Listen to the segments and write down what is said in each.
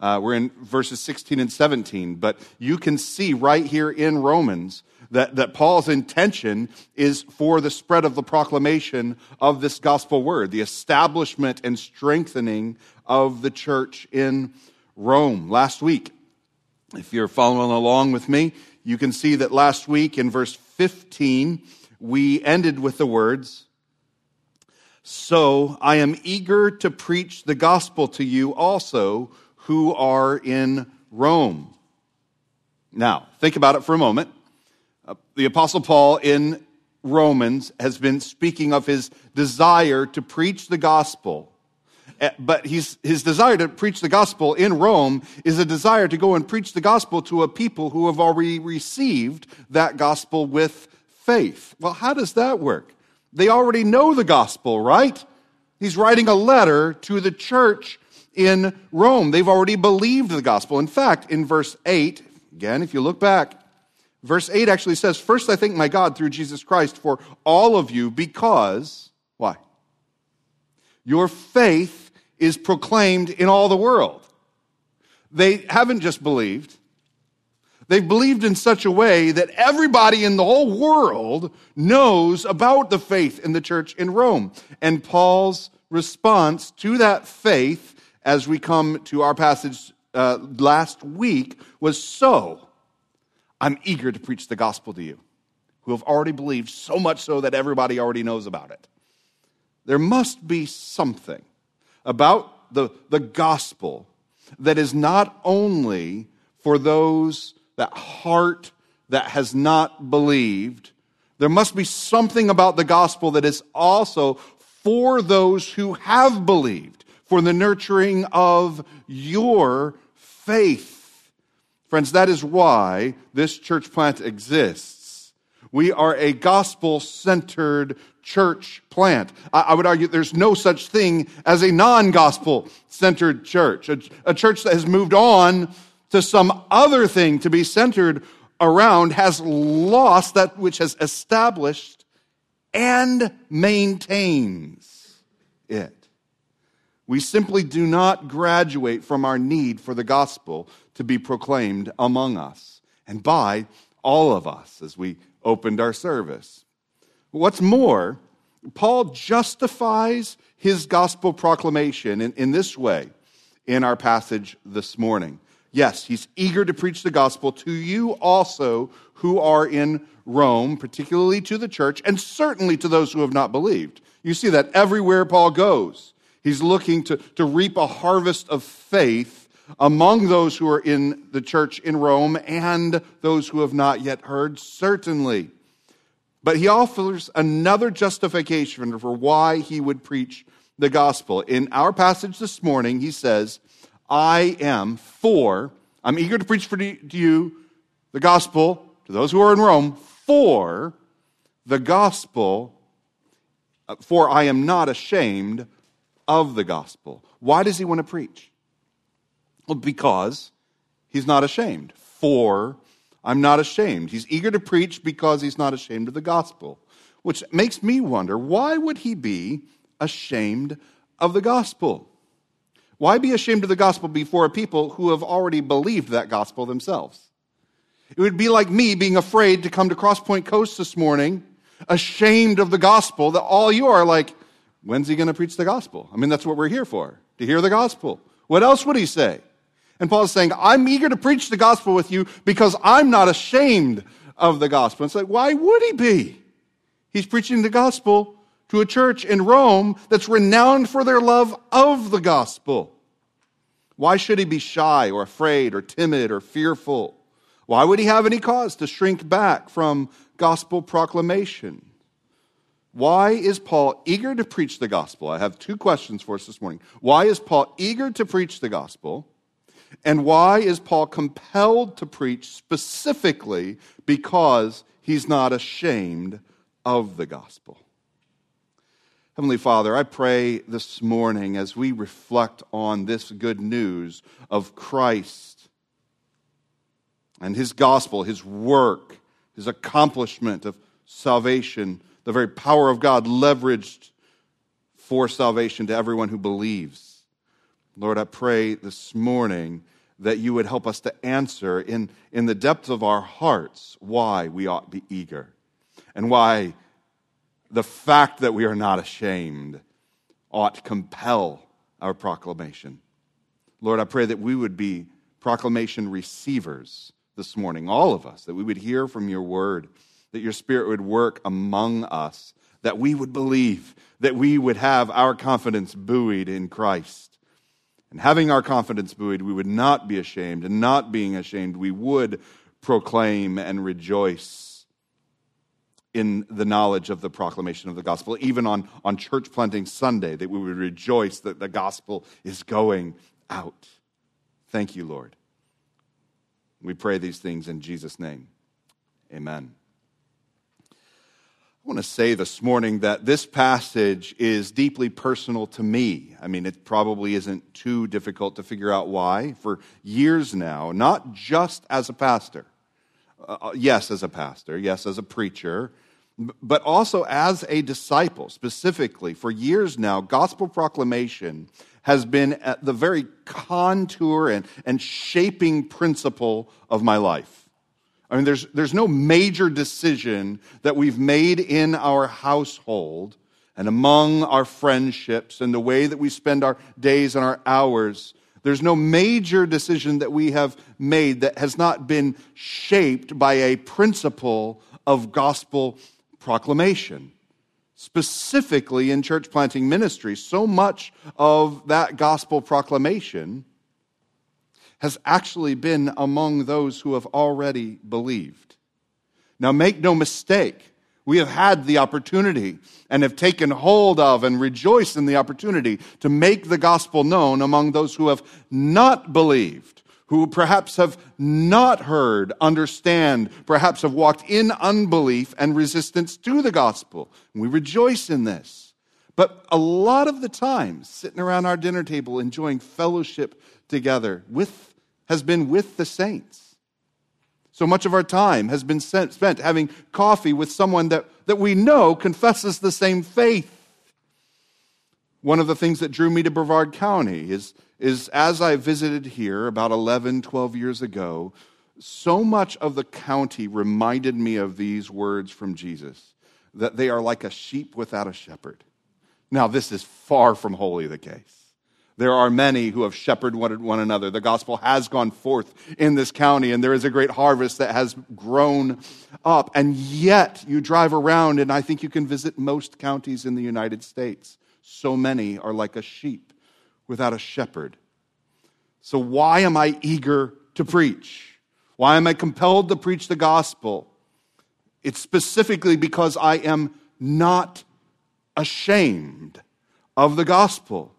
Uh, we're in verses 16 and 17, but you can see right here in Romans that, that Paul's intention is for the spread of the proclamation of this gospel word, the establishment and strengthening of the church in Rome. Last week, if you're following along with me, you can see that last week in verse 15, we ended with the words, So I am eager to preach the gospel to you also who are in Rome. Now, think about it for a moment. Uh, the Apostle Paul in Romans has been speaking of his desire to preach the gospel. Eh, but his desire to preach the gospel in Rome is a desire to go and preach the gospel to a people who have already received that gospel with faith. Well, how does that work? They already know the gospel, right? He's writing a letter to the church in Rome. They've already believed the gospel. In fact, in verse 8, again, if you look back, verse 8 actually says, First I thank my God through Jesus Christ for all of you because, why? Your faith is proclaimed in all the world. They haven't just believed, They've believed in such a way that everybody in the whole world knows about the faith in the church in Rome. And Paul's response to that faith as we come to our passage uh, last week was so I'm eager to preach the gospel to you who have already believed so much so that everybody already knows about it. There must be something about the, the gospel that is not only for those that heart that has not believed. There must be something about the gospel that is also for those who have believed for the nurturing of your faith. Friends, that is why this church plant exists. We are a gospel centered church plant. I, would argue there's no such thing as a non gospel centered church, a, a church that has moved on to some other thing to be centered around has lost that which has established and maintains it. We simply do not graduate from our need for the gospel to be proclaimed among us and by all of us as we opened our service. What's more, Paul justifies his gospel proclamation in, in this way in our passage this morning. Yes, he's eager to preach the gospel to you also who are in Rome, particularly to the church, and certainly to those who have not believed. You see that everywhere Paul goes. He's looking to, to reap a harvest of faith among those who are in the church in Rome and those who have not yet heard, certainly. But he offers another justification for why he would preach the gospel. In our passage this morning, he says, I am for, I'm eager to preach for to you the gospel to those who are in Rome, for the gospel, uh, for I am not ashamed of the gospel. Why does he want to preach? Well, because he's not ashamed. For I'm not ashamed. He's eager to preach because he's not ashamed of the gospel, which makes me wonder why would he be ashamed of the gospel? Why be ashamed of the gospel before people who have already believed that gospel themselves? It would be like me being afraid to come to CrossPointe Coast this morning, ashamed of the gospel, that all you are like, When's he going to preach the gospel? I mean, that's what we're here for, to hear the gospel. What else would he say? And Paul is saying, I'm eager to preach the gospel with you because I'm not ashamed of the gospel. And it's like, why would he be? He's preaching the gospel to a church in Rome that's renowned for their love of the gospel. Why should he be shy or afraid or timid or fearful? Why would he have any cause to shrink back from gospel proclamation? Why is Paul eager to preach the gospel? I have two questions for us this morning. Why is Paul eager to preach the gospel? And why is Paul compelled to preach specifically because he's not ashamed of the gospel? Heavenly Father, I pray this morning as we reflect on this good news of Christ and his gospel, his work, his accomplishment of salvation, the very power of God leveraged for salvation to everyone who believes. Lord, I pray this morning that you would help us to answer in, in the depths of our hearts why we ought to be eager and why the fact that we are not ashamed ought to compel our proclamation. Lord, I pray that we would be proclamation receivers this morning, all of us, that we would hear from your word, that your spirit would work among us, that we would believe, that we would have our confidence buoyed in Christ. And having our confidence buoyed, we would not be ashamed, and not being ashamed, we would proclaim and rejoice in the knowledge of the proclamation of the gospel, even on, on church planting Sunday, that we would rejoice that the gospel is going out. Thank you, Lord. We pray these things in Jesus' name. Amen. I want to say this morning that this passage is deeply personal to me. I mean, it probably isn't too difficult to figure out why. For years now, not just as a pastor, uh, uh yes, as a pastor, yes, as a preacher, but also as a disciple, specifically. For years now, gospel proclamation has been at the very contour and, and shaping principle of my life. I mean, there's, there's no major decision that we've made in our household and among our friendships and the way that we spend our days and our hours. There's no major decision that we have made that has not been shaped by a principle of gospel proclamation, specifically in church planting ministry. So much of that gospel proclamation has actually been among those who have already believed. Now, make no mistake, we have had the opportunity and have taken hold of and rejoiced in the opportunity to make the gospel known among those who have not believed who perhaps have not heard, understand, perhaps have walked in unbelief and resistance to the gospel. We rejoice in this. But a lot of the time, sitting around our dinner table enjoying fellowship together with, has been with the saints. So much of our time has been spent having coffee with someone that, that we know confesses the same faith. One of the things that drew me to Brevard County is is as I visited here about 11, 12 years ago, so much of the county reminded me of these words from Jesus that they are like a sheep without a shepherd. Now, this is far from wholly the case. There are many who have shepherded one another. The gospel has gone forth in this county, and there is a great harvest that has grown up. And yet, you drive around, and I think you can visit most counties in the United States. So many are like a sheep without a shepherd. So, why am I eager to preach? Why am I compelled to preach the gospel? It's specifically because I am not ashamed of the gospel.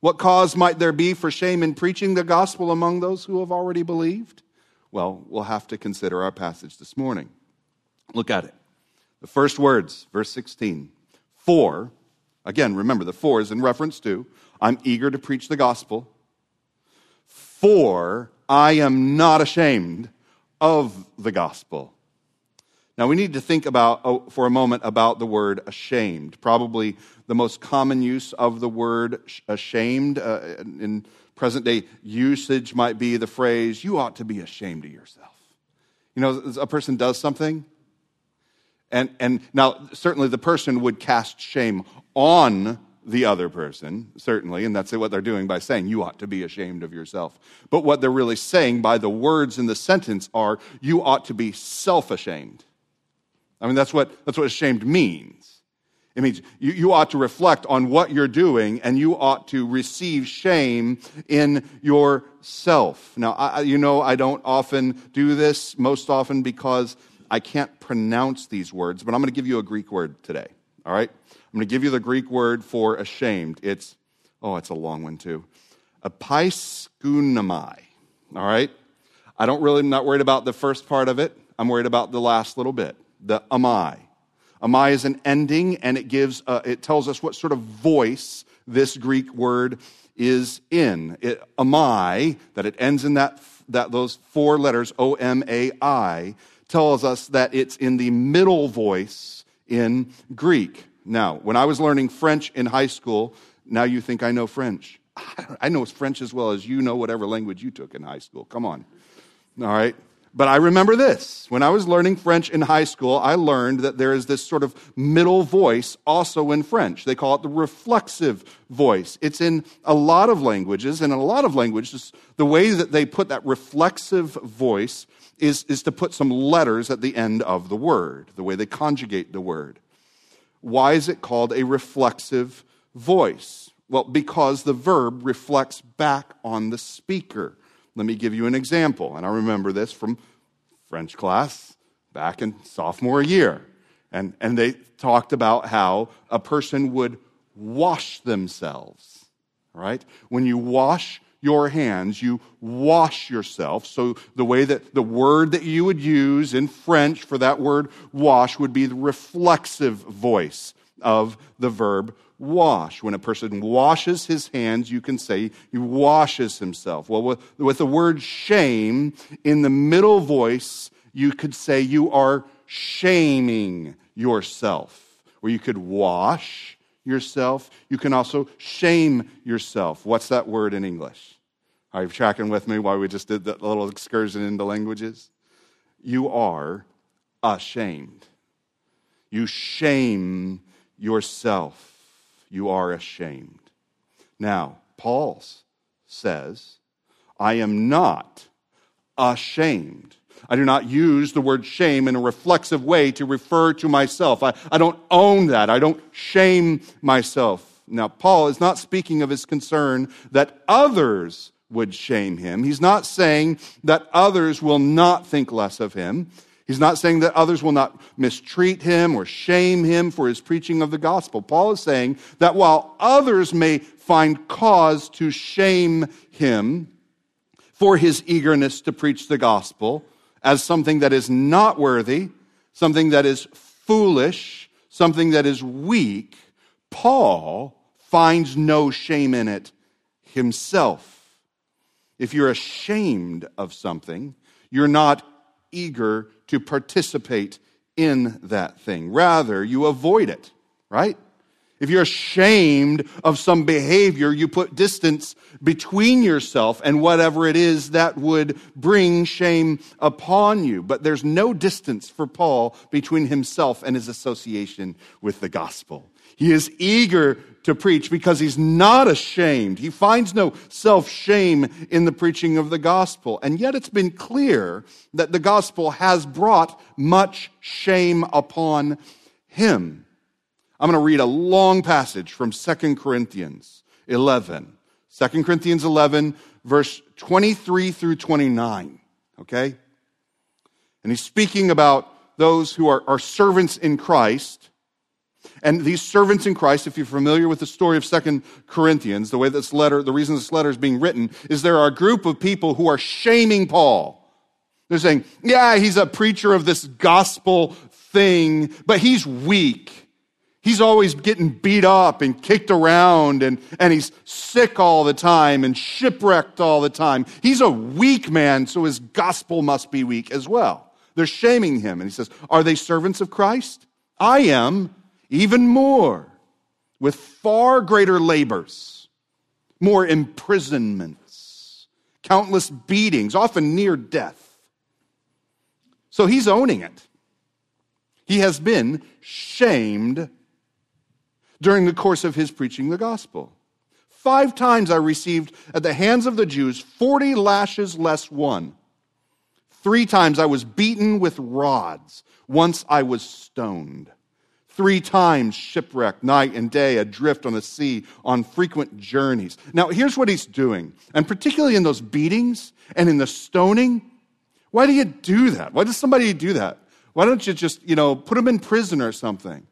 What cause might there be for shame in preaching the gospel among those who have already believed? Well, we'll have to consider our passage this morning. Look at it. The first words, verse 16. For, again, remember the for is in reference to I'm eager to preach the gospel, for I am not ashamed of the gospel. Now, we need to think about, oh, for a moment about the word ashamed. Probably the most common use of the word ashamed uh, in present day usage might be the phrase, you ought to be ashamed of yourself. You know, a person does something, and, and now certainly the person would cast shame on the other person, certainly, and that's what they're doing by saying, you ought to be ashamed of yourself. But what they're really saying by the words in the sentence are, you ought to be self ashamed. I mean, that's what, that's what ashamed means. It means you, you ought to reflect on what you're doing and you ought to receive shame in yourself. Now, I, you know, I don't often do this, most often because I can't pronounce these words, but I'm going to give you a Greek word today, all right? I'm going to give you the Greek word for ashamed. It's, oh, it's a long one too. Apaiskunamai. All right? I don't really, I'm not worried about the first part of it. I'm worried about the last little bit, the amai. Amai is an ending, and it gives uh, it tells us what sort of voice this Greek word is in. It, amai, that it ends in that, that those four letters, O M A I, tells us that it's in the middle voice in Greek. Now, when I was learning French in high school, now you think I know French. I know French as well as you know whatever language you took in high school. Come on. All right. But I remember this. When I was learning French in high school, I learned that there is this sort of middle voice also in French. They call it the reflexive voice. It's in a lot of languages, and in a lot of languages, the way that they put that reflexive voice is, is to put some letters at the end of the word, the way they conjugate the word. Why is it called a reflexive voice? Well, because the verb reflects back on the speaker. Let me give you an example. And I remember this from French class back in sophomore year. And, and they talked about how a person would wash themselves, right? When you wash your hands, you wash yourself. So the way that the word that you would use in French for that word wash would be the reflexive voice of the verb wash. When a person washes his hands, you can say he washes himself. Well, with, with the word shame, in the middle voice, you could say you are shaming yourself. Or you could wash yourself. You can also shame yourself. What's that word in English? Are you tracking with me while we just did that little excursion into languages? You are ashamed. You shame yourself you are ashamed. Now, Paul says, I am not ashamed. I do not use the word shame in a reflexive way to refer to myself. I, I don't own that. I don't shame myself. Now, Paul is not speaking of his concern that others would shame him. He's not saying that others will not think less of him. He's not saying that others will not mistreat him or shame him for his preaching of the gospel. Paul is saying that while others may find cause to shame him for his eagerness to preach the gospel as something that is not worthy, something that is foolish, something that is weak, Paul finds no shame in it himself. If you're ashamed of something, you're not eager to participate in that thing. Rather, you avoid it, right? If you're ashamed of some behavior, you put distance between yourself and whatever it is that would bring shame upon you. But there's no distance for Paul between himself and his association with the gospel. He is eager to preach because he's not ashamed. He finds no self shame in the preaching of the gospel. And yet it's been clear that the gospel has brought much shame upon him. I'm going to read a long passage from 2 Corinthians 11. 2 Corinthians 11, verse 23 through 29. Okay? And he's speaking about those who are, are servants in Christ and these servants in Christ, if you're familiar with the story of Second Corinthians, the way this letter, the reason this letter is being written, is there are a group of people who are shaming Paul. They're saying, yeah, he's a preacher of this gospel thing, but he's weak. He's always getting beat up and kicked around, and, and he's sick all the time and shipwrecked all the time. He's a weak man, so his gospel must be weak as well. They're shaming him. And he says, Are they servants of Christ? I am even more, with far greater labors, more imprisonments, countless beatings, often near death. So he's owning it. He has been shamed during the course of his preaching the gospel. Five times I received at the hands of the Jews 40 lashes less one. Three times I was beaten with rods. Once I was stoned three times shipwrecked, night and day, adrift on the sea, on frequent journeys. Now, here's what he's doing, and particularly in those beatings and in the stoning. Why do you do that? Why does somebody do that? Why don't you just, you know, put them in prison or something?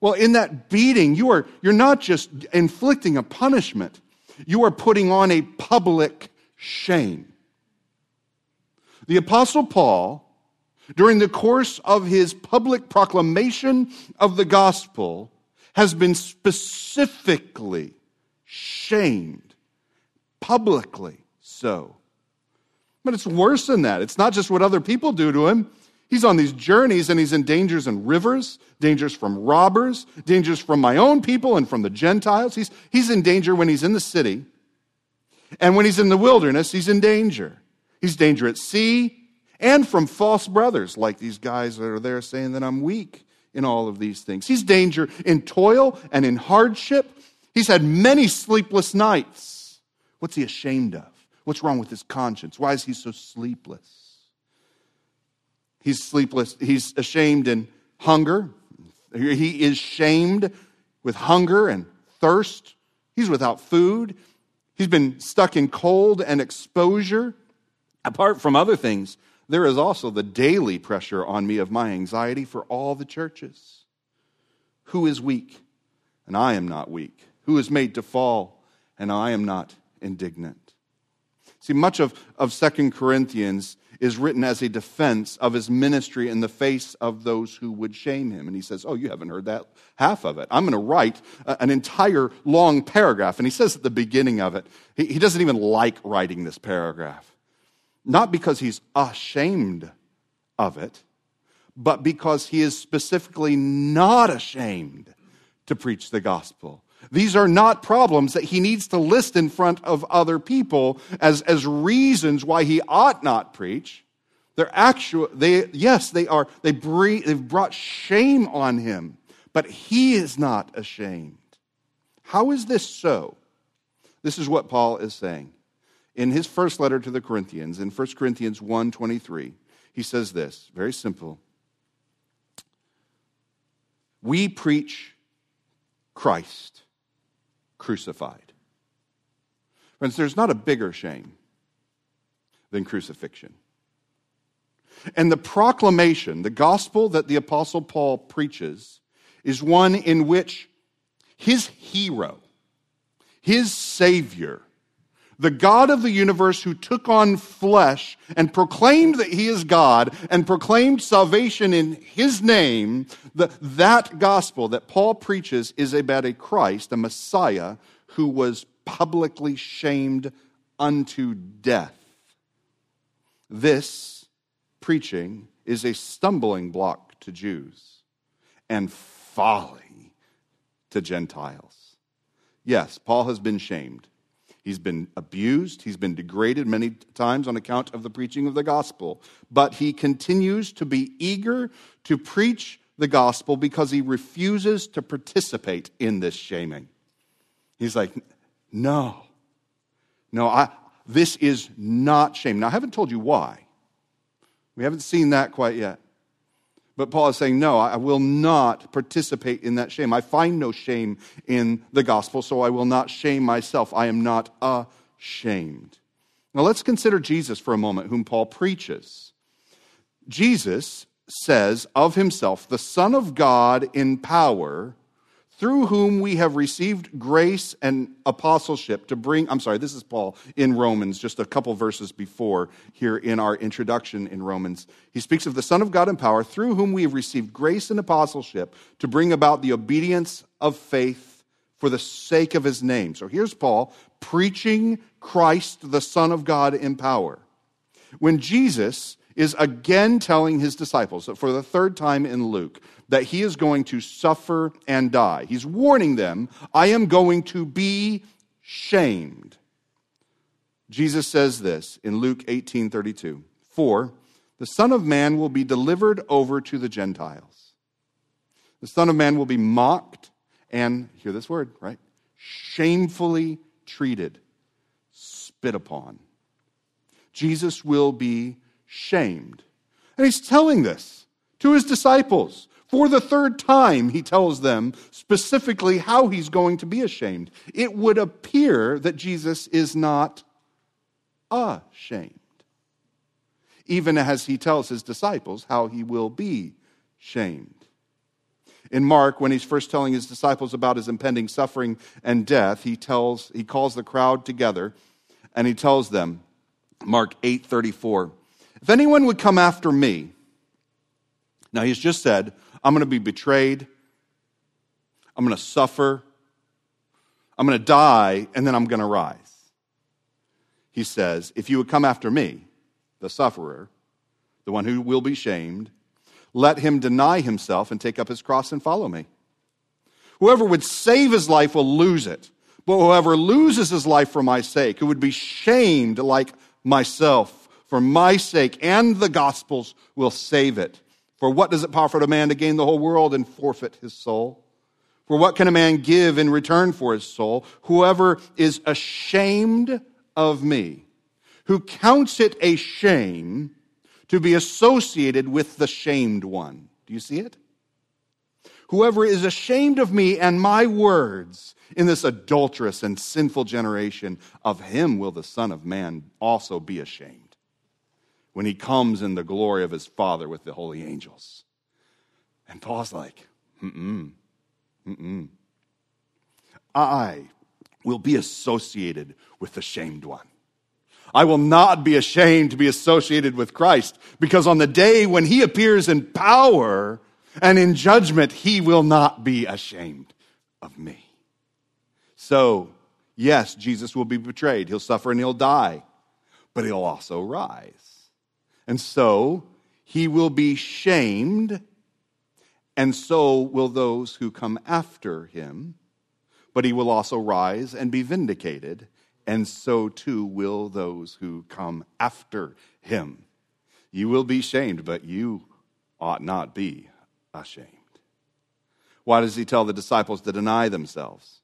Well, in that beating, you are, you're not just inflicting a punishment, you are putting on a public shame. The Apostle Paul during the course of his public proclamation of the gospel, has been specifically shamed, publicly so. But it's worse than that. It's not just what other people do to him. He's on these journeys and he's in dangers in rivers, dangers from robbers, dangers from my own people and from the Gentiles. He's, he's in danger when he's in the city. And when he's in the wilderness, he's in danger. He's danger at sea and from false brothers, like these guys that are there saying that I'm weak in all of these things. He's danger in toil and in hardship. He's had many sleepless nights. What's he ashamed of? What's wrong with his conscience? Why is he so sleepless? He's sleepless. He's ashamed in hunger. He is shamed with hunger and thirst. He's without food. He's been stuck in cold and exposure. Apart from other things, there is also the daily pressure on me of my anxiety for all the churches. Who is weak? And I am not weak. Who is made to fall? And I am not indignant. See, much of, of 2 Corinthians is written as a defense of his ministry in the face of those who would shame him. And he says, Oh, you haven't heard that half of it. I'm going to write an entire long paragraph. And he says at the beginning of it, he, he doesn't even like writing this paragraph. Not because he's ashamed of it, but because he is specifically not ashamed to preach the gospel. These are not problems that he needs to list in front of other people as, as reasons why he ought not preach. They're actual, they, yes, they are, they they've brought shame on him, but he is not ashamed. How is this so? This is what Paul is saying. In his first letter to the Corinthians, in 1 Corinthians 1 23, he says this very simple. We preach Christ crucified. Friends, there's not a bigger shame than crucifixion. And the proclamation, the gospel that the Apostle Paul preaches, is one in which his hero, his Savior, the God of the universe who took on flesh and proclaimed that he is God and proclaimed salvation in his name, the, that gospel that Paul preaches is about a Christ, a Messiah, who was publicly shamed unto death. This preaching is a stumbling block to Jews and folly to Gentiles. Yes, Paul has been shamed. He's been abused. He's been degraded many times on account of the preaching of the gospel. But he continues to be eager to preach the gospel because he refuses to participate in this shaming. He's like, no, no, I, this is not shame. Now, I haven't told you why. We haven't seen that quite yet. But Paul is saying, no, I will not participate in that shame. I find no shame in the gospel, so I will not shame myself. I am not ashamed. Now let's consider Jesus for a moment, whom Paul preaches. Jesus says of himself, the Son of God in power through whom we have received grace and apostleship to bring, I'm sorry, this is Paul in Romans, just a couple verses before here in our introduction in Romans. He speaks of the Son of God in power, through whom we have received grace and apostleship to bring about the obedience of faith for the sake of his name. So here's Paul preaching Christ, the Son of God in power. When Jesus is again telling his disciples, for the third time in Luke, that he is going to suffer and die. He's warning them, I am going to be shamed. Jesus says this in Luke 18 32. For the Son of Man will be delivered over to the Gentiles. The Son of Man will be mocked and, hear this word, right? Shamefully treated, spit upon. Jesus will be shamed. And he's telling this to his disciples. For the third time, he tells them specifically how he's going to be ashamed. It would appear that Jesus is not ashamed, even as he tells his disciples how he will be shamed. In Mark, when he's first telling his disciples about his impending suffering and death, he tells he calls the crowd together and he tells them, Mark 8:34, if anyone would come after me, Now, he's just said, I'm going to be betrayed, I'm going to suffer, I'm going to die, and then I'm going to rise. He says, If you would come after me, the sufferer, the one who will be shamed, let him deny himself and take up his cross and follow me. Whoever would save his life will lose it, but whoever loses his life for my sake, who would be shamed like myself for my sake and the gospel's, will save it. For what does it profit a man to gain the whole world and forfeit his soul? For what can a man give in return for his soul? Whoever is ashamed of me, who counts it a shame to be associated with the shamed one. Do you see it? Whoever is ashamed of me and my words in this adulterous and sinful generation, of him will the Son of Man also be ashamed when he comes in the glory of his Father with the holy angels. And Paul's like, mm-mm, mm-mm. I will be associated with the shamed one. I will not be ashamed to be associated with Christ because on the day when he appears in power and in judgment, he will not be ashamed of me. So, yes, Jesus will be betrayed. He'll suffer and he'll die, but he'll also rise. And so, he will be shamed, and so will those who come after him, but he will also rise and be vindicated and so too will those who come after him. You will be shamed, but you ought not be ashamed. Why does he tell the disciples to deny themselves?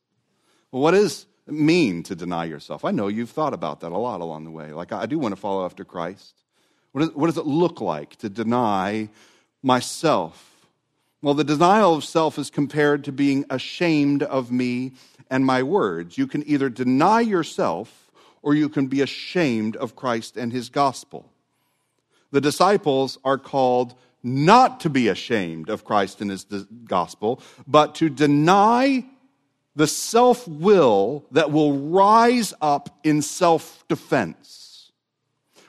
Well, what does it mean to deny yourself? I know you've thought about that a lot along the way. Like, I do want to follow after Christ. What does, what does it look like to deny myself? Well, the denial of self is compared to being ashamed of me and my words. You can either deny yourself or you can be ashamed of Christ and his gospel. The disciples are called not to be ashamed of Christ and his gospel, but to deny the self will that will rise up in self defense.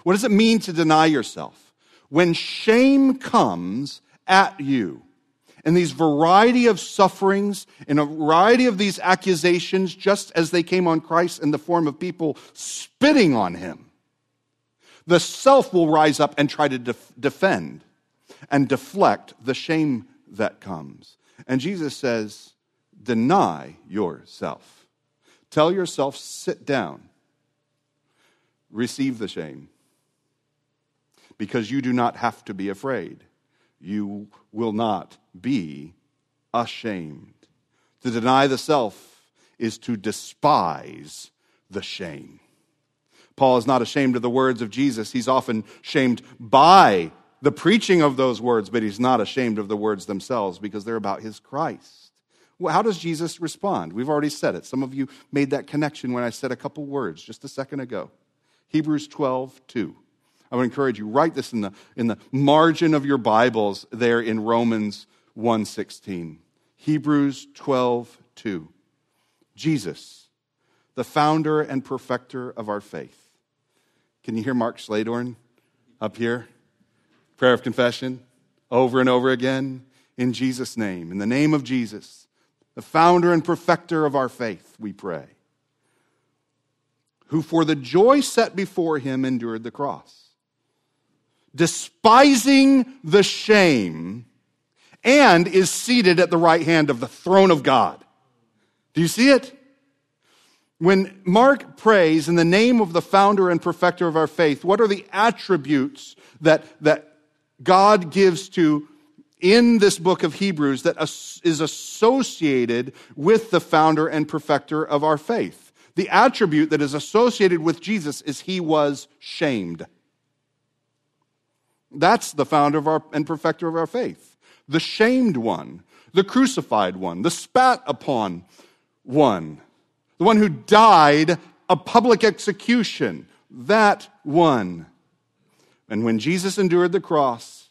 What does it mean to deny yourself? When shame comes at you, and these variety of sufferings and a variety of these accusations, just as they came on Christ in the form of people spitting on him, the self will rise up and try to def- defend and deflect the shame that comes. And Jesus says, Deny yourself. Tell yourself, sit down, receive the shame, because you do not have to be afraid you will not be ashamed. To deny the self is to despise the shame. Paul is not ashamed of the words of Jesus. He's often shamed by the preaching of those words, but he's not ashamed of the words themselves because they're about his Christ. Well, how does Jesus respond? We've already said it. Some of you made that connection when I said a couple words just a second ago. Hebrews 12, 2. I would encourage you, write this in the, in the margin of your Bibles there in Romans 1.16. Hebrews 12.2. Jesus, the founder and perfecter of our faith. Can you hear Mark Sladorn up here? Prayer of confession over and over again in Jesus' name. In the name of Jesus, the founder and perfecter of our faith, we pray. Who for the joy set before him endured the cross despising the shame, and is seated at the right hand of the throne of God. Do you see it? When Mark prays in the name of the founder and perfecter of our faith, what are the attributes that, that God gives to in this book of Hebrews that is associated with the founder and perfecter of our faith? The attribute that is associated with Jesus is he was shamed. That's the founder of our, and perfecter of our faith. The shamed one, the crucified one, the spat upon one, the one who died a public execution, that one. And when Jesus endured the cross,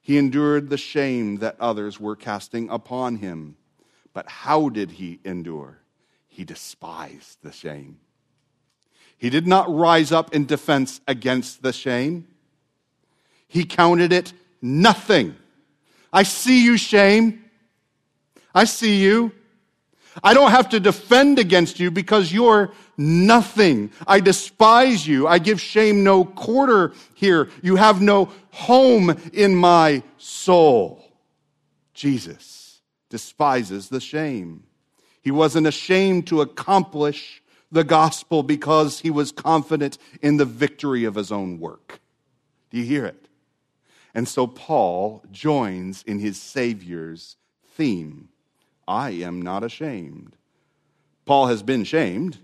he endured the shame that others were casting upon him. But how did he endure? He despised the shame. He did not rise up in defense against the shame. He counted it nothing. I see you, shame. I see you. I don't have to defend against you because you're nothing. I despise you. I give shame no quarter here. You have no home in my soul. Jesus despises the shame. He wasn't ashamed to accomplish the gospel because he was confident in the victory of his own work. Do you hear it? And so Paul joins in his Savior's theme I am not ashamed. Paul has been shamed,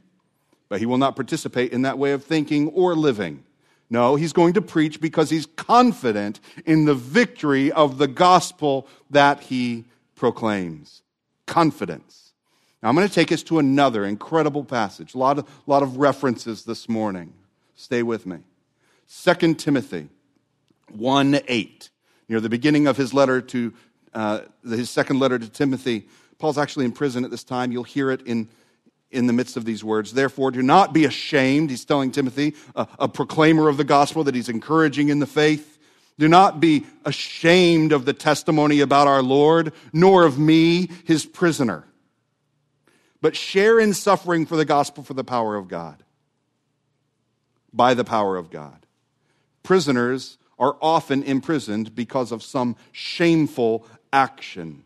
but he will not participate in that way of thinking or living. No, he's going to preach because he's confident in the victory of the gospel that he proclaims. Confidence. Now, I'm going to take us to another incredible passage. A lot of, lot of references this morning. Stay with me. 2 Timothy 1 8. Near the beginning of his letter to, uh, his second letter to Timothy, Paul's actually in prison at this time. You'll hear it in in the midst of these words. Therefore, do not be ashamed. He's telling Timothy, a, a, proclaimer of the gospel that he's encouraging in the faith. Do not be ashamed of the testimony about our Lord, nor of me, his prisoner, but share in suffering for the gospel for the power of God. By the power of God. Prisoners are often imprisoned because of some shameful action.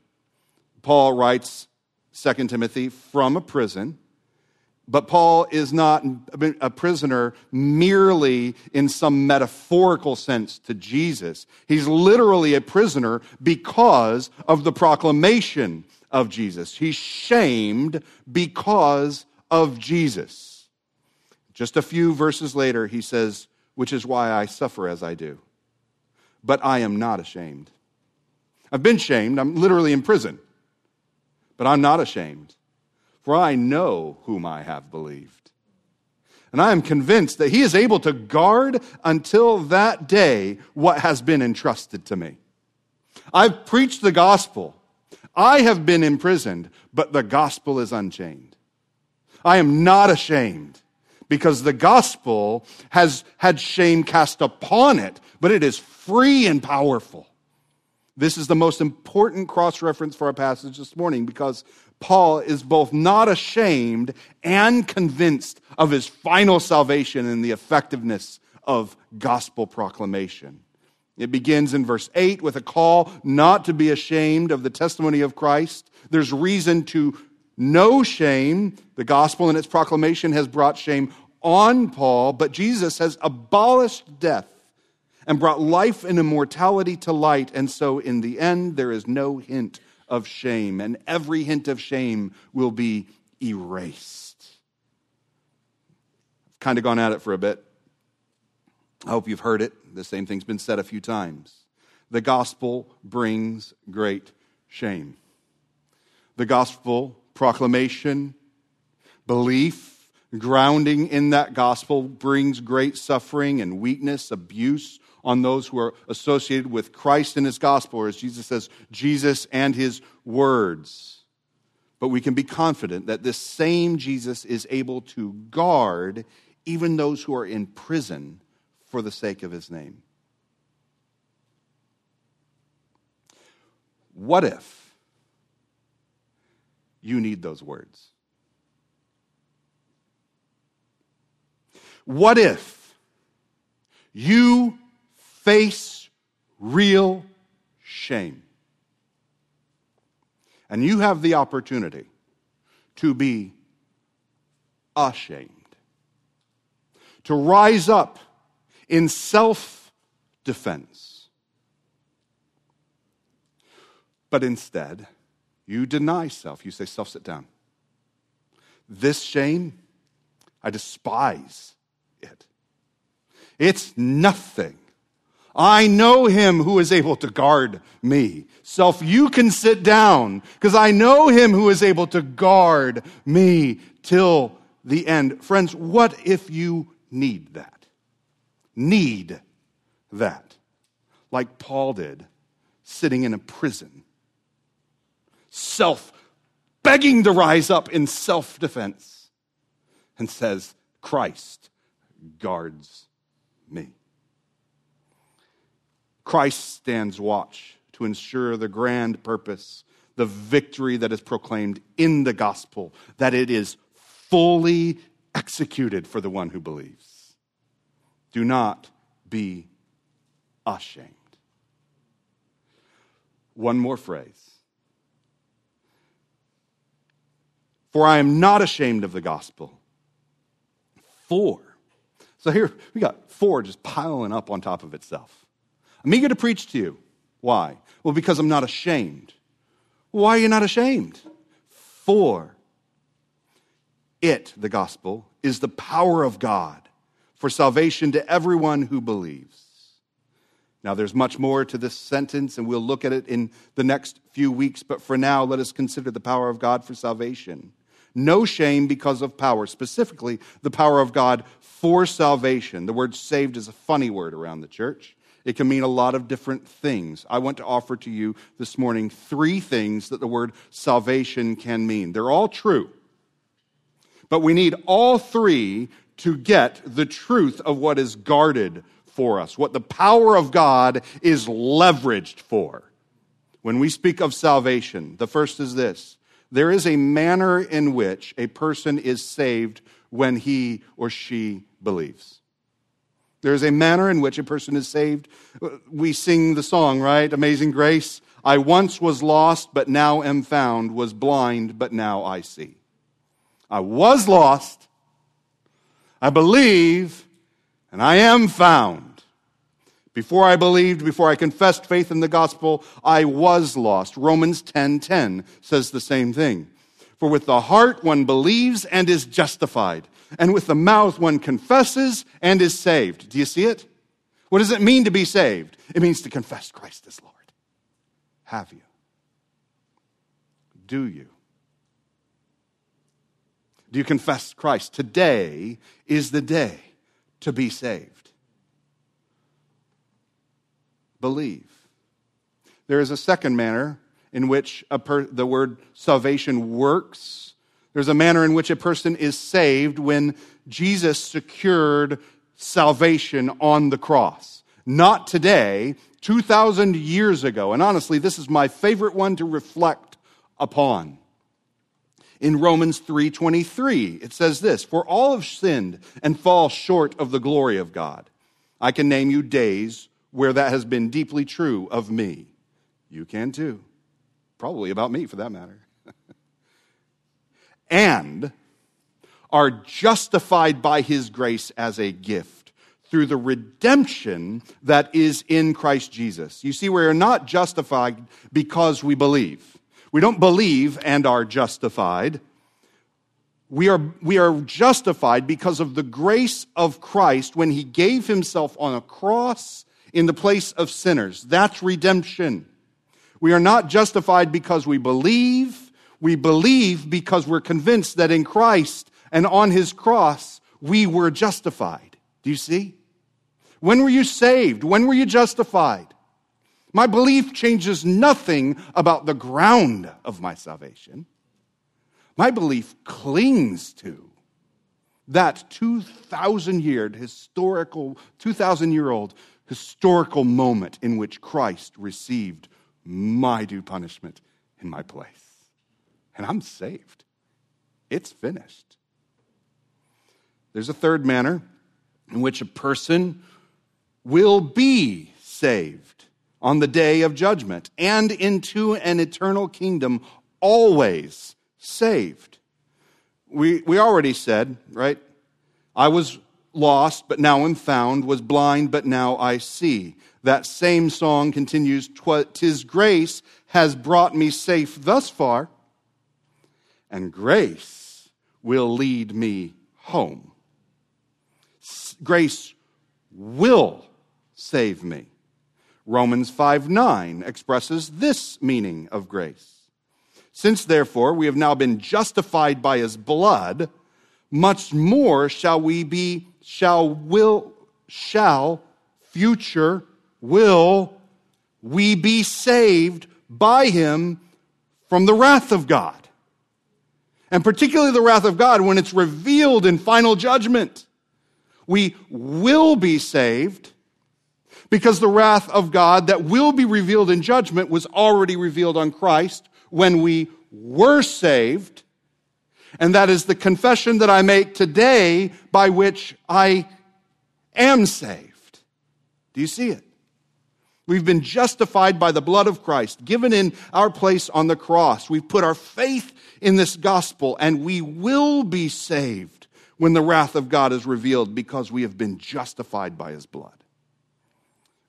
Paul writes, 2 Timothy, from a prison but Paul is not a prisoner merely in some metaphorical sense to Jesus. He's literally a prisoner because of the proclamation of Jesus. He's shamed because of Jesus. Just a few verses later, he says, Which is why I suffer as I do. But I am not ashamed. I've been shamed. I'm literally in prison. But I'm not ashamed for I know whom I have believed. And I am convinced that he is able to guard until that day what has been entrusted to me. I've preached the gospel. I have been imprisoned, but the gospel is unchained. I am not ashamed because the gospel has had shame cast upon it, but it is free and powerful. This is the most important cross reference for our passage this morning because Paul is both not ashamed and convinced of his final salvation and the effectiveness of gospel proclamation. It begins in verse 8 with a call not to be ashamed of the testimony of Christ. There's reason to no shame. The gospel and its proclamation has brought shame on Paul, but Jesus has abolished death and brought life and immortality to light. And so, in the end, there is no hint of shame, and every hint of shame will be erased. I've kind of gone at it for a bit. I hope you've heard it. The same thing's been said a few times. The gospel brings great shame. The gospel proclamation, belief, grounding in that gospel brings great suffering and weakness, abuse, on those who are associated with Christ and his gospel, or as Jesus says, Jesus and his words. But we can be confident that this same Jesus is able to guard even those who are in prison for the sake of his name. What if you need those words? What if you face real shame. And you have the opportunity to be ashamed, to rise up in self defense. But instead, you deny self. You say, Self, sit down. This shame, I despise it. It's nothing I know him who is able to guard me. Self, you can sit down because I know him who is able to guard me till the end. Friends, what if you need that? Need that. Like Paul did, sitting in a prison. Self begging to rise up in self defense and says, Christ guards me. Christ stands watch to ensure the grand purpose, the victory that is proclaimed in the gospel, that it is fully executed for the one who believes. Do not be ashamed. One more phrase. For I am not ashamed of the gospel. Four. So here we got four just piling up on top of itself. I'm eager to preach to you. Why? Well, because I'm not ashamed. Why are you not ashamed? For it, the gospel, is the power of God for salvation to everyone who believes. Now, there's much more to this sentence, and we'll look at it in the next few weeks, but for now, let us consider the power of God for salvation. No shame because of power, specifically the power of God for salvation. The word saved is a funny word around the church. It can mean a lot of different things. I want to offer to you this morning three things that the word salvation can mean. They're all true, but we need all three to get the truth of what is guarded for us, what the power of God is leveraged for. When we speak of salvation, the first is this there is a manner in which a person is saved when he or she believes. There is a manner in which a person is saved. We sing the song, right? Amazing Grace. I once was lost, but now am found, was blind, but now I see. I was lost, I believe, and I am found. Before I believed, before I confessed faith in the gospel, I was lost. Romans 10:10 10, 10 says the same thing. For with the heart one believes and is justified, and with the mouth one confesses and is saved. Do you see it? What does it mean to be saved? It means to confess Christ as Lord. Have you? Do you? Do you confess Christ? Today is the day to be saved. believe. There is a second manner in which per, the word salvation works. There's a manner in which a person is saved when Jesus secured salvation on the cross. Not today, 2,000 years ago. And honestly, this is my favorite one to reflect upon. In Romans 3:23, it says this, "For all have sinned and fall short of the glory of God." I can name you days where that has been deeply true of me. You can too. Probably about me for that matter. And are justified by his grace as a gift through the redemption that is in Christ Jesus. You see, we are not justified because we believe. We don't believe and are justified. We are, we are justified because of the grace of Christ when he gave himself on a cross in the place of sinners. That's redemption. We are not justified because we believe. We believe because we're convinced that in Christ and on his cross, we were justified. Do you see? When were you saved? When were you justified? My belief changes nothing about the ground of my salvation. My belief clings to that 2,000 year historical, 2,000 year old historical moment in which Christ received my due punishment in my place. And I'm saved. It's finished. There's a third manner in which a person will be saved on the day of judgment and into an eternal kingdom, always saved. We, we already said, right? I was lost, but now I'm found, was blind, but now I see. That same song continues, Tis grace has brought me safe thus far, and grace will lead me home. Grace will save me. Romans 5 9 expresses this meaning of grace. Since therefore we have now been justified by his blood, much more shall we be shall will shall future will we be saved by him from the wrath of God. And particularly the wrath of God when it's revealed in final judgment. We will be saved Because the wrath of God that will be revealed in judgment was already revealed on Christ when we were saved. And that is the confession that I make today by which I am saved. Do you see it? We've been justified by the blood of Christ, given in our place on the cross. We've put our faith in this gospel, and we will be saved when the wrath of God is revealed because we have been justified by his blood.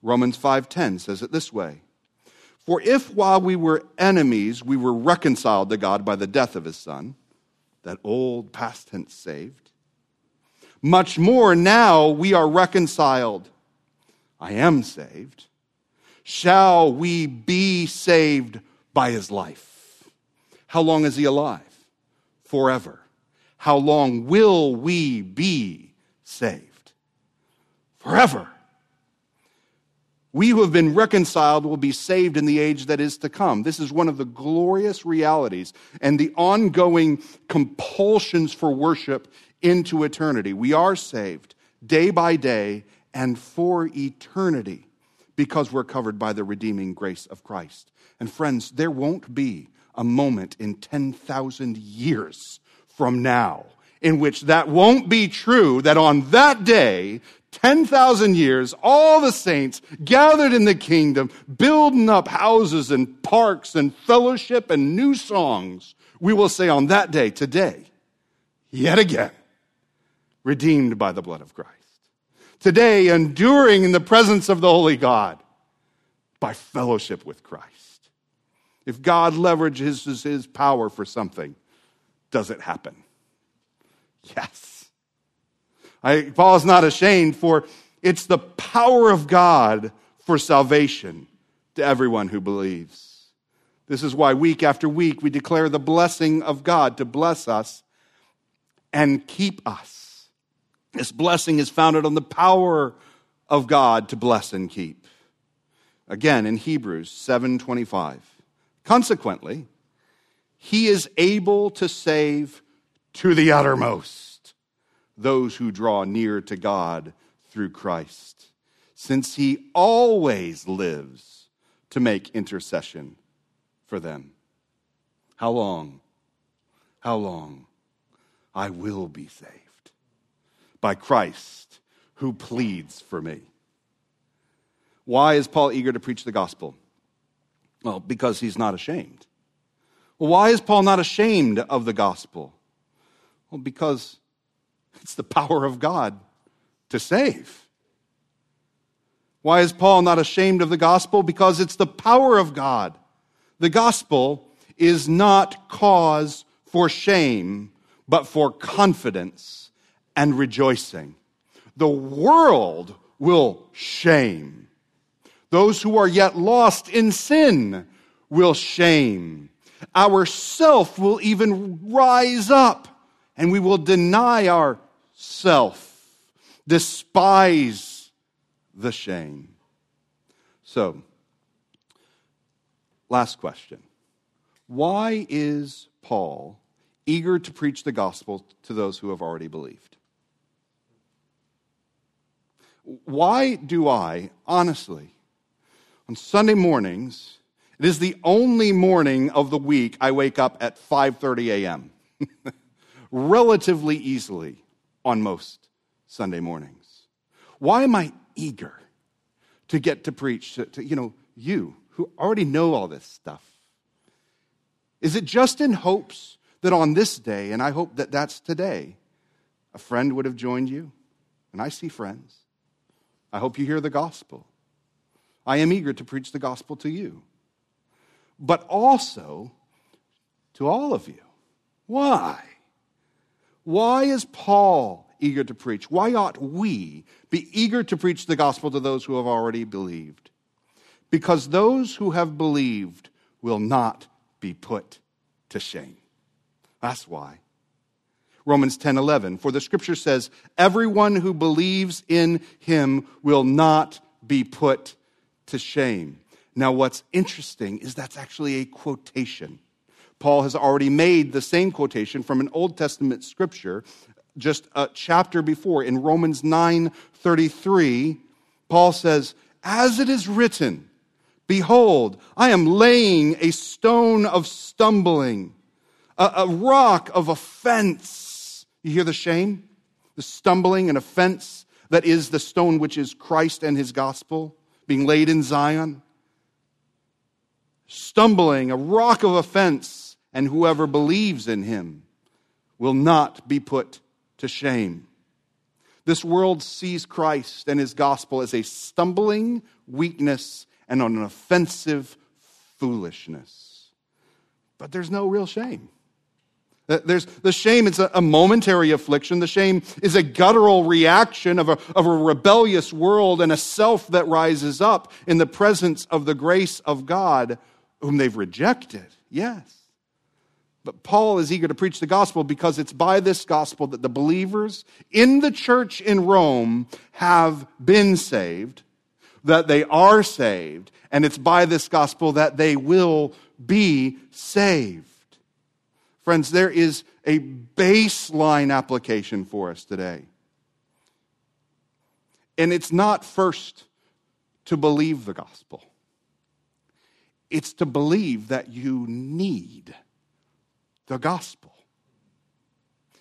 Romans 5:10 says it this way: For if while we were enemies we were reconciled to God by the death of his son, that old past tense saved, much more now we are reconciled. I am saved shall we be saved by his life. How long is he alive? Forever. How long will we be saved? Forever. We who have been reconciled will be saved in the age that is to come. This is one of the glorious realities and the ongoing compulsions for worship into eternity. We are saved day by day and for eternity because we're covered by the redeeming grace of Christ. And friends, there won't be a moment in 10,000 years from now in which that won't be true, that on that day, 10,000 years, all the saints gathered in the kingdom, building up houses and parks and fellowship and new songs, we will say on that day, today, yet again, redeemed by the blood of Christ today, enduring in the presence of the Holy God by fellowship with Christ. If God leverages his power for something, does it happen? Yes. I, Paul is not ashamed, for it's the power of God for salvation to everyone who believes. This is why week after week we declare the blessing of God to bless us and keep us. This blessing is founded on the power of God to bless and keep. Again in Hebrews 7:25. Consequently, he is able to save to the uttermost those who draw near to God through Christ, since he always lives to make intercession for them. How long? How long? I will be saved by Christ who pleads for me. Why is Paul eager to preach the gospel? Well, because he's not ashamed. Well, why is Paul not ashamed of the gospel? Well, because it's the power of God to save. Why is Paul not ashamed of the gospel? Because it's the power of God. The gospel is not cause for shame, but for confidence and rejoicing. The world will shame. Those who are yet lost in sin will shame. Our self will even rise up and we will deny ourself, despise the shame. So, last question. Why is Paul eager to preach the gospel to those who have already believed? Why do I, honestly, on Sunday mornings, it is the only morning of the week I wake up at 5:30 a.m. relatively easily on most Sunday mornings. Why am I eager to get to preach to, to you know you who already know all this stuff? Is it just in hopes that on this day, and I hope that that's today, a friend would have joined you? And I see friends I hope you hear the gospel. I am eager to preach the gospel to you, but also to all of you. Why? Why is Paul eager to preach? Why ought we be eager to preach the gospel to those who have already believed? Because those who have believed will not be put to shame. That's why. Romans 10 11. For the scripture says, Everyone who believes in him will not be put to shame. Now, what's interesting is that's actually a quotation. Paul has already made the same quotation from an Old Testament scripture just a chapter before in Romans 9:33 Paul says, as it is written, Behold, I am laying a stone of stumbling, a, a rock of offense. You hear the shame? The stumbling and offense that is the stone which is Christ and his gospel being laid in Zion. Stumbling, a rock of offense, and whoever believes in him will not be put to shame. This world sees Christ and his gospel as a stumbling weakness and an offensive foolishness. But there's no real shame. There's, the shame is a, momentary affliction. The shame is a guttural reaction of a, of a rebellious world and a self that rises up in the presence of the grace of God, whom they've rejected. Yes. But Paul is eager to preach the gospel because it's by this gospel that the believers in the church in Rome have been saved, that they are saved, and it's by this gospel that they will be saved. Friends, there is a baseline application for us today. And it's not first to believe the gospel, it's to believe that you need the gospel.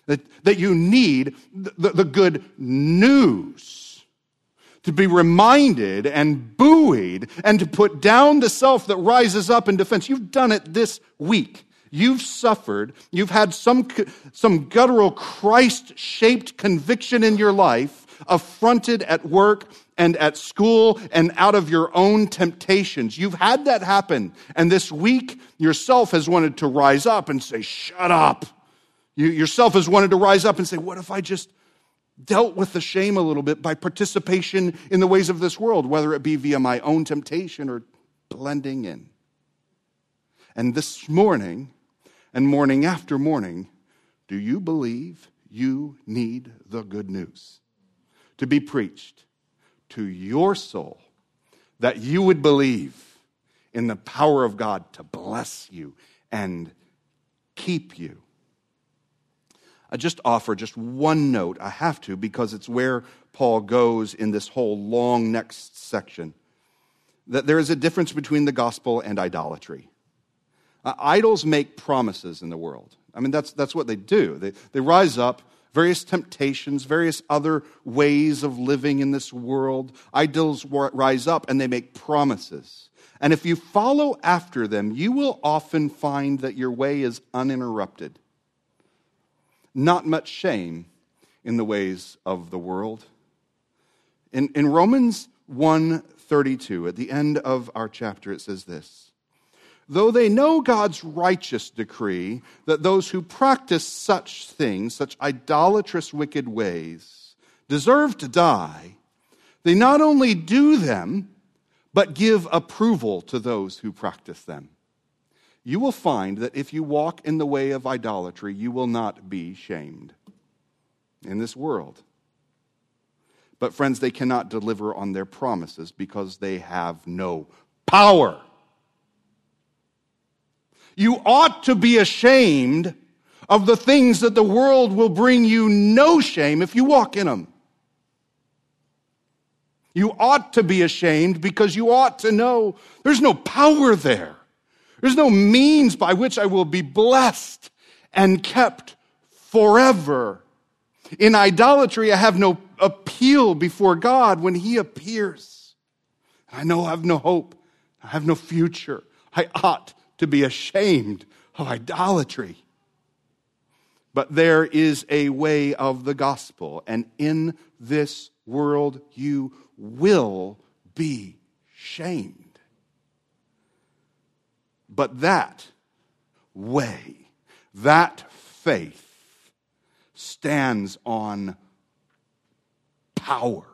That, that you need the, the good news to be reminded and buoyed and to put down the self that rises up in defense. You've done it this week. You've suffered. You've had some, some guttural Christ shaped conviction in your life, affronted at work and at school and out of your own temptations. You've had that happen. And this week, yourself has wanted to rise up and say, Shut up. You yourself has wanted to rise up and say, What if I just dealt with the shame a little bit by participation in the ways of this world, whether it be via my own temptation or blending in? And this morning, and morning after morning, do you believe you need the good news to be preached? to your soul that you would believe in the power of God to bless you and keep you. I just offer just one note. I have to because it's where Paul goes in this whole long next section. That there is a difference between the gospel and idolatry. Uh, idols make promises in the world. I mean, that's, that's what they do. They, they rise up various temptations, various other ways of living in this world. Idols rise up and they make promises. And if you follow after them, you will often find that your way is uninterrupted. Not much shame in the ways of the world. In, in Romans 1:32, at the end of our chapter, it says this though they know God's righteous decree that those who practice such things, such idolatrous, wicked ways, deserve to die, they not only do them, but give approval to those who practice them. You will find that if you walk in the way of idolatry, you will not be shamed in this world. But, friends, they cannot deliver on their promises because they have no power. You ought to be ashamed of the things that the world will bring you no shame if you walk in them. You ought to be ashamed because you ought to know there's no power there. There's no means by which I will be blessed and kept forever. In idolatry, I have no appeal before God when He appears. I know I have no hope. I have no future. I ought to be ashamed of idolatry. But there is a way of the gospel, and in this world you will be shamed. But that way, that faith, stands on power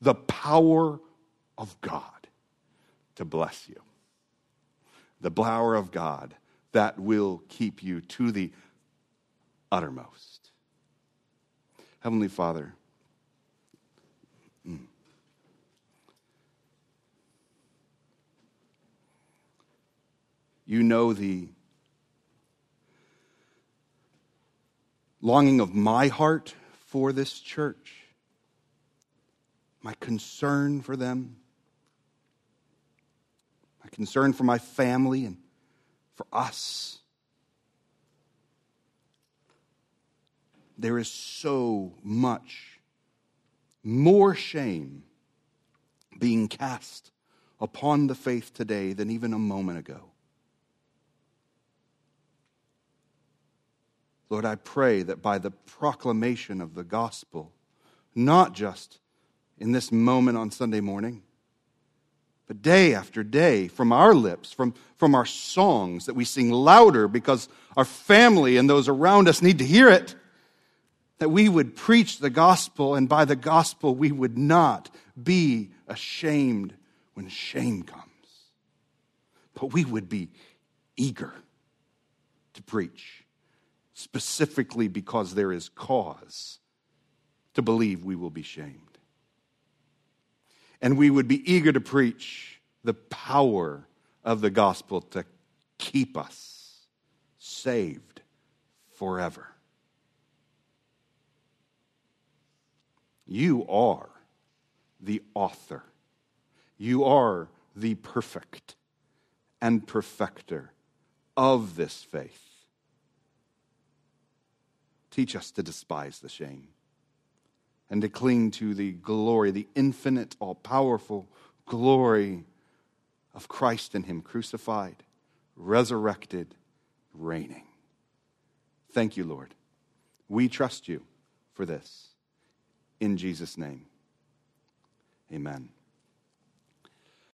the power of God to bless you the power of God that will keep you to the uttermost. Heavenly Father, mm, you know the longing of my heart for this church. my concern for them, concern for my family and for us. There is so much more shame being cast upon the faith today than even a moment ago. Lord, I pray that by the proclamation of the gospel, not just in this moment on Sunday morning, but day after day from our lips, from, from our songs that we sing louder because our family and those around us need to hear it, that we would preach the gospel, and by the gospel we would not be ashamed when shame comes. But we would be eager to preach, specifically because there is cause to believe we will be shamed. And we would be eager to preach the power of the gospel to keep us saved forever. You are the author you are the perfect and perfecter of this faith. Teach us to despise the shame and to cling to the glory, the infinite, all powerful glory of Christ and Him crucified, resurrected, reigning. Thank you, Lord. We trust you for this. In Jesus' name, amen.